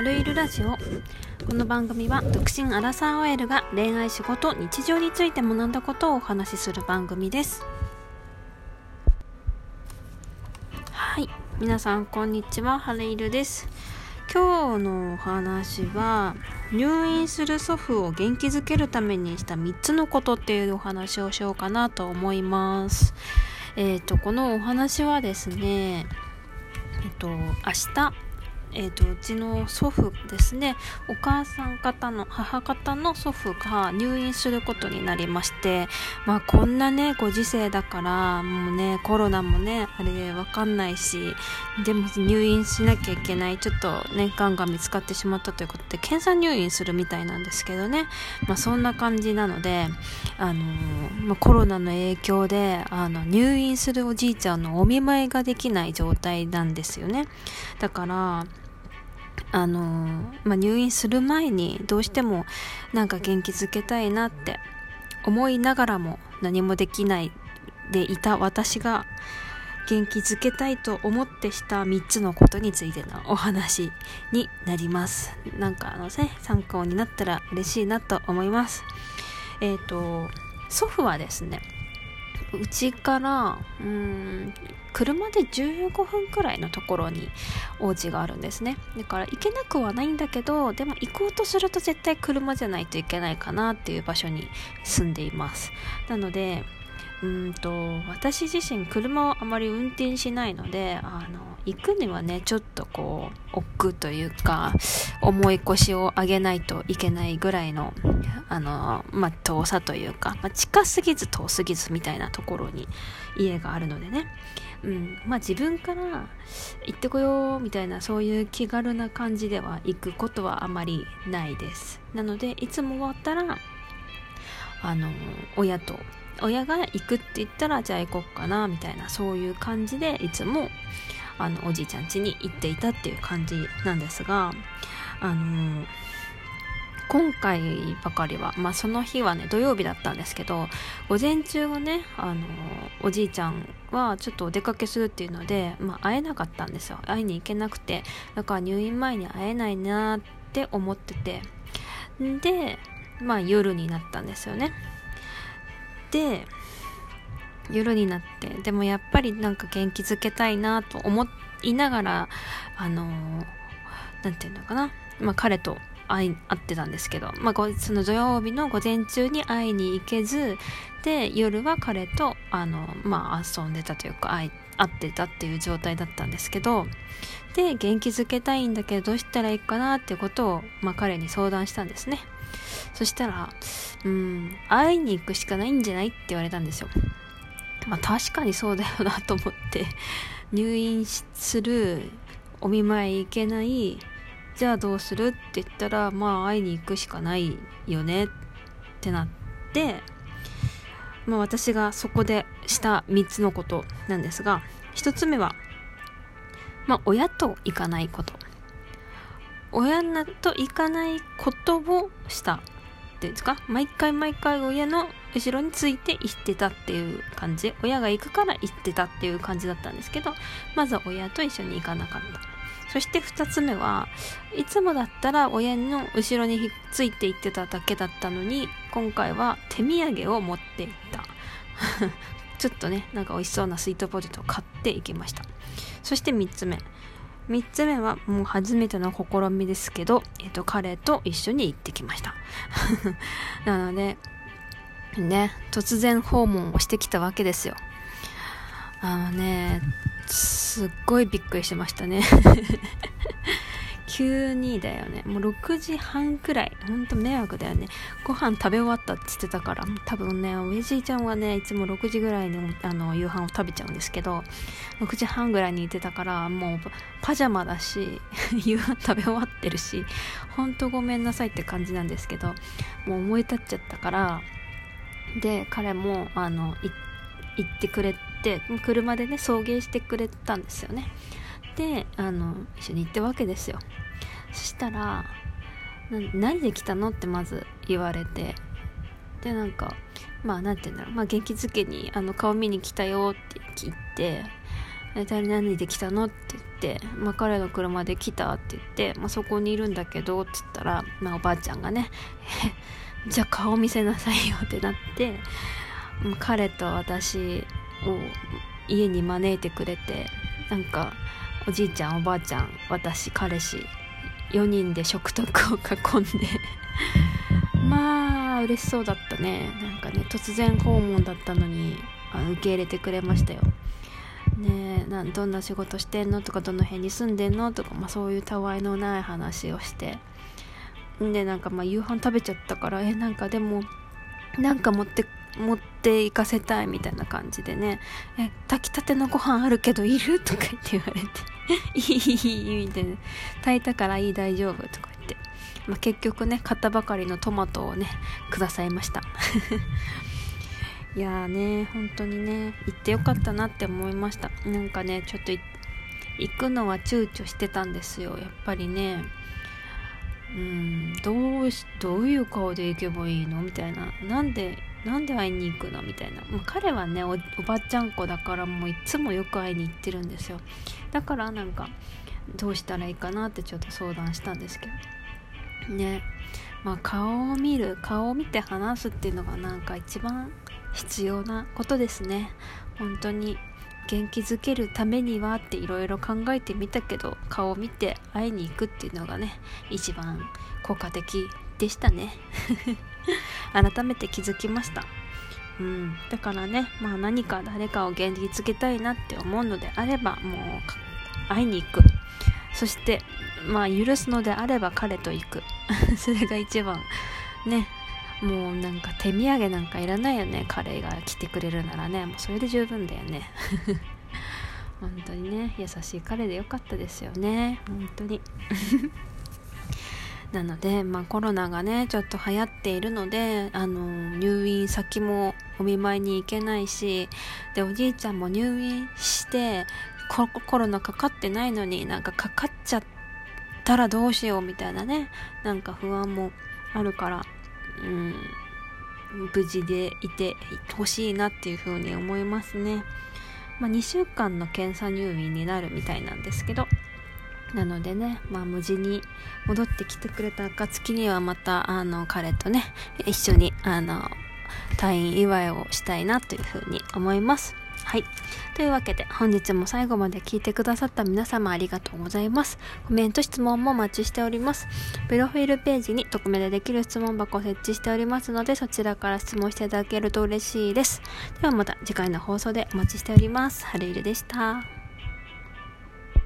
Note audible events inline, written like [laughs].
春いるラジオ。この番組は独身アラサー OL が恋愛仕事日常について学んだことをお話しする番組です。はい。皆さんこんにちは。春いるです。今日のお話は入院する祖父を元気づけるためにした3つのことっていうお話をしようかなと思います。えっ、ー、とこのお話はですねえっと明日えーと、うちの祖父ですねお母さん方の母方の祖父が入院することになりましてまあこんなねご時世だからもうねコロナもねあれわかんないしでも入院しなきゃいけないちょっと年間が見つかってしまったということで検査入院するみたいなんですけどね。まあそんな感じなのであのー、まあ、コロナの影響であの入院するおじいちゃんのお見舞いができない状態なんですよね。だからあのまあ、入院する前にどうしてもなんか元気づけたいなって思いながらも何もできないでいた私が元気づけたいと思ってした3つのことについてのお話になります。なんかあのね参考になったら嬉しいなと思います。えっ、ー、と祖父はですねうちからうん車で15分くらいのところにお家があるんですね。だから行けなくはないんだけどでも行こうとすると絶対車じゃないといけないかなっていう場所に住んでいます。なのでうんと私自身車をあまり運転しないのであの行くにはねちょっとこう億劫というか重い腰を上げないといけないぐらいのあの、まあ、遠さというか、まあ、近すぎず遠すぎずみたいなところに家があるのでね。うん。まあ、自分から行ってこようみたいなそういう気軽な感じでは行くことはあまりないです。なのでいつも終わったらあの親と親が行くって言ったらじゃあ行こっかなみたいなそういう感じでいつもあのおじいちゃん家に行っていたっていう感じなんですがあの今回ばかりは、まあ、その日はね土曜日だったんですけど午前中はねあのおじいちゃんはちょっとお出かけするっていうので、まあ、会えなかったんですよ。会いに行けなくてだから入院前に会えないなって思ってて。でまあ夜になったんですよね。で夜になってでもやっぱりなんか元気づけたいなと思いながらあの何て言うのかな、まあ、彼と会会ってたんですけど、まあ、その土曜日の午前中に会いに行けずで夜は彼とあの、まあ、遊んでたというか会会ってたっていう状態だったんですけどで元気づけたいんだけどどうしたらいいかなっていうことを、まあ、彼に相談したんですね。そしたらうん会いに行くしかないんじゃない？って言われたんですよ。まあ確かにそうだよなと思って [laughs] 入院するお見舞い行けないじゃあどうするって言ったらまあ会いに行くしかないよねってなってまあ私がそこでした3つのことなんですが1つ目はまあ親と行かないこと。親と行かないことをした。ていうんですか毎回毎回親の後ろについて行ってたっていう感じ。親が行くから行ってたっていう感じだったんですけどまずは親と一緒に行かなかった。そして2つ目はいつもだったら親の後ろについていってただけだったのに今回は手土産を持っていった。[laughs] ちょっとねなんか美味しそうなスイートポテトを買っていきました。そして3つ目。3つ目はもう初めての試みですけど、えっ、と、彼と一緒に行ってきました。[laughs] なので、ね、突然訪問をしてきたわけですよ。あのね、すっごいびっくりしましたね急にだよね。もう6時半くらい。ほんと迷惑だよね。ご飯食べ終わったって言ってたから。多分ねおじいちゃんはねいつも6時ぐらいにあの夕飯を食べちゃうんですけど。6時半ぐらいに行ってたからもうパジャマだし [laughs] 夕飯食べ終わってるしほんとごめんなさいって感じなんですけど。もう思い立っちゃったから。で彼もあの行ってくれて車でね送迎してくれたんですよね。であの一緒に行ったわけですよそしたら「何で来たの?」ってまず言われてでなんかまあ何て言うんだろう、まあ、元気づけにあの顔見に来たよって聞いて「誰何で来たの?」って言って、まあ、彼の車で来たって言って、まあ、そこにいるんだけどって言ったら、まあ、おばあちゃんがね [laughs] じゃあ顔見せなさいよってなって彼と私を家に招いてくれてなんかおじいちゃんおばあちゃん私彼氏4人で食卓を囲んで。[laughs] まあ嬉しそうだったね。なんかね突然訪問だったのにあ受け入れてくれましたよ。ねなどんな仕事してんのとかどの辺に住んでんのとか、まあ、そういうたわいのない話をして。でなんかまあ夕飯食べちゃったからえなんかでもなんか持って持って行かせたいみたいな感じでね「え炊きたてのご飯あるけどいる?」とか言って言われて「[laughs] いいいい」みたいな「炊いたからいい大丈夫」とか言って、まあ、結局ね買ったばかりのトマトをねくださいました。[laughs] いやーね本当にね行ってよかったなって思いました。なんかねちょっと行くのは躊躇してたんですよ。やっぱりね。うんどうしどういう顔で行けばいいの？みたいな。なんでなんで会いに行くの？みたいな、まあ、彼はねおばちゃん子だからもういつもよく会いに行ってるんですよ。だからなんかどうしたらいいかなってちょっと相談したんですけど。ね。まあ顔を見る顔を見て話すっていうのがなんか一番必要なことですね。本当に元気づけるためにはっていろいろ考えてみたけど顔を見て会いに行くっていうのがね一番効果的でしたね。[laughs] 改めて気づきました。うん、だからね、まあ、何か誰かを元気づけたいなって思うのであればもう会いに行く。そしてまあ許すのであれば彼と行く。[laughs] それが一番ねもうなんか手土産なんかいらないよね。彼が来てくれるならね。もうそれで十分だよね。[laughs] 本当にね優しい彼でよかったですよね。本当に。なので、まあ、コロナがねちょっと流行っているのであの入院先もお見舞いに行けないしでおじいちゃんも入院してコロナかかってないのになんかかかっちゃったらどうしようみたいなねなんか不安もあるからうん、無事でいてほしいなっていうふうに思いますね。まあ、2週間の検査入院になるみたいなんですけど、なのでね、まあ、無事に戻ってきてくれた暁にはまた、あの、彼とね、一緒に、あの、退院祝いをしたいなというふうに思います。はい。というわけで、本日も最後まで聞いてくださった皆様ありがとうございます。コメント、質問もお待ちしております。プロフィールページに匿名でできる質問箱を設置しておりますので、そちらから質問していただけると嬉しいです。ではまた次回の放送でお待ちしております。ハレイルでした。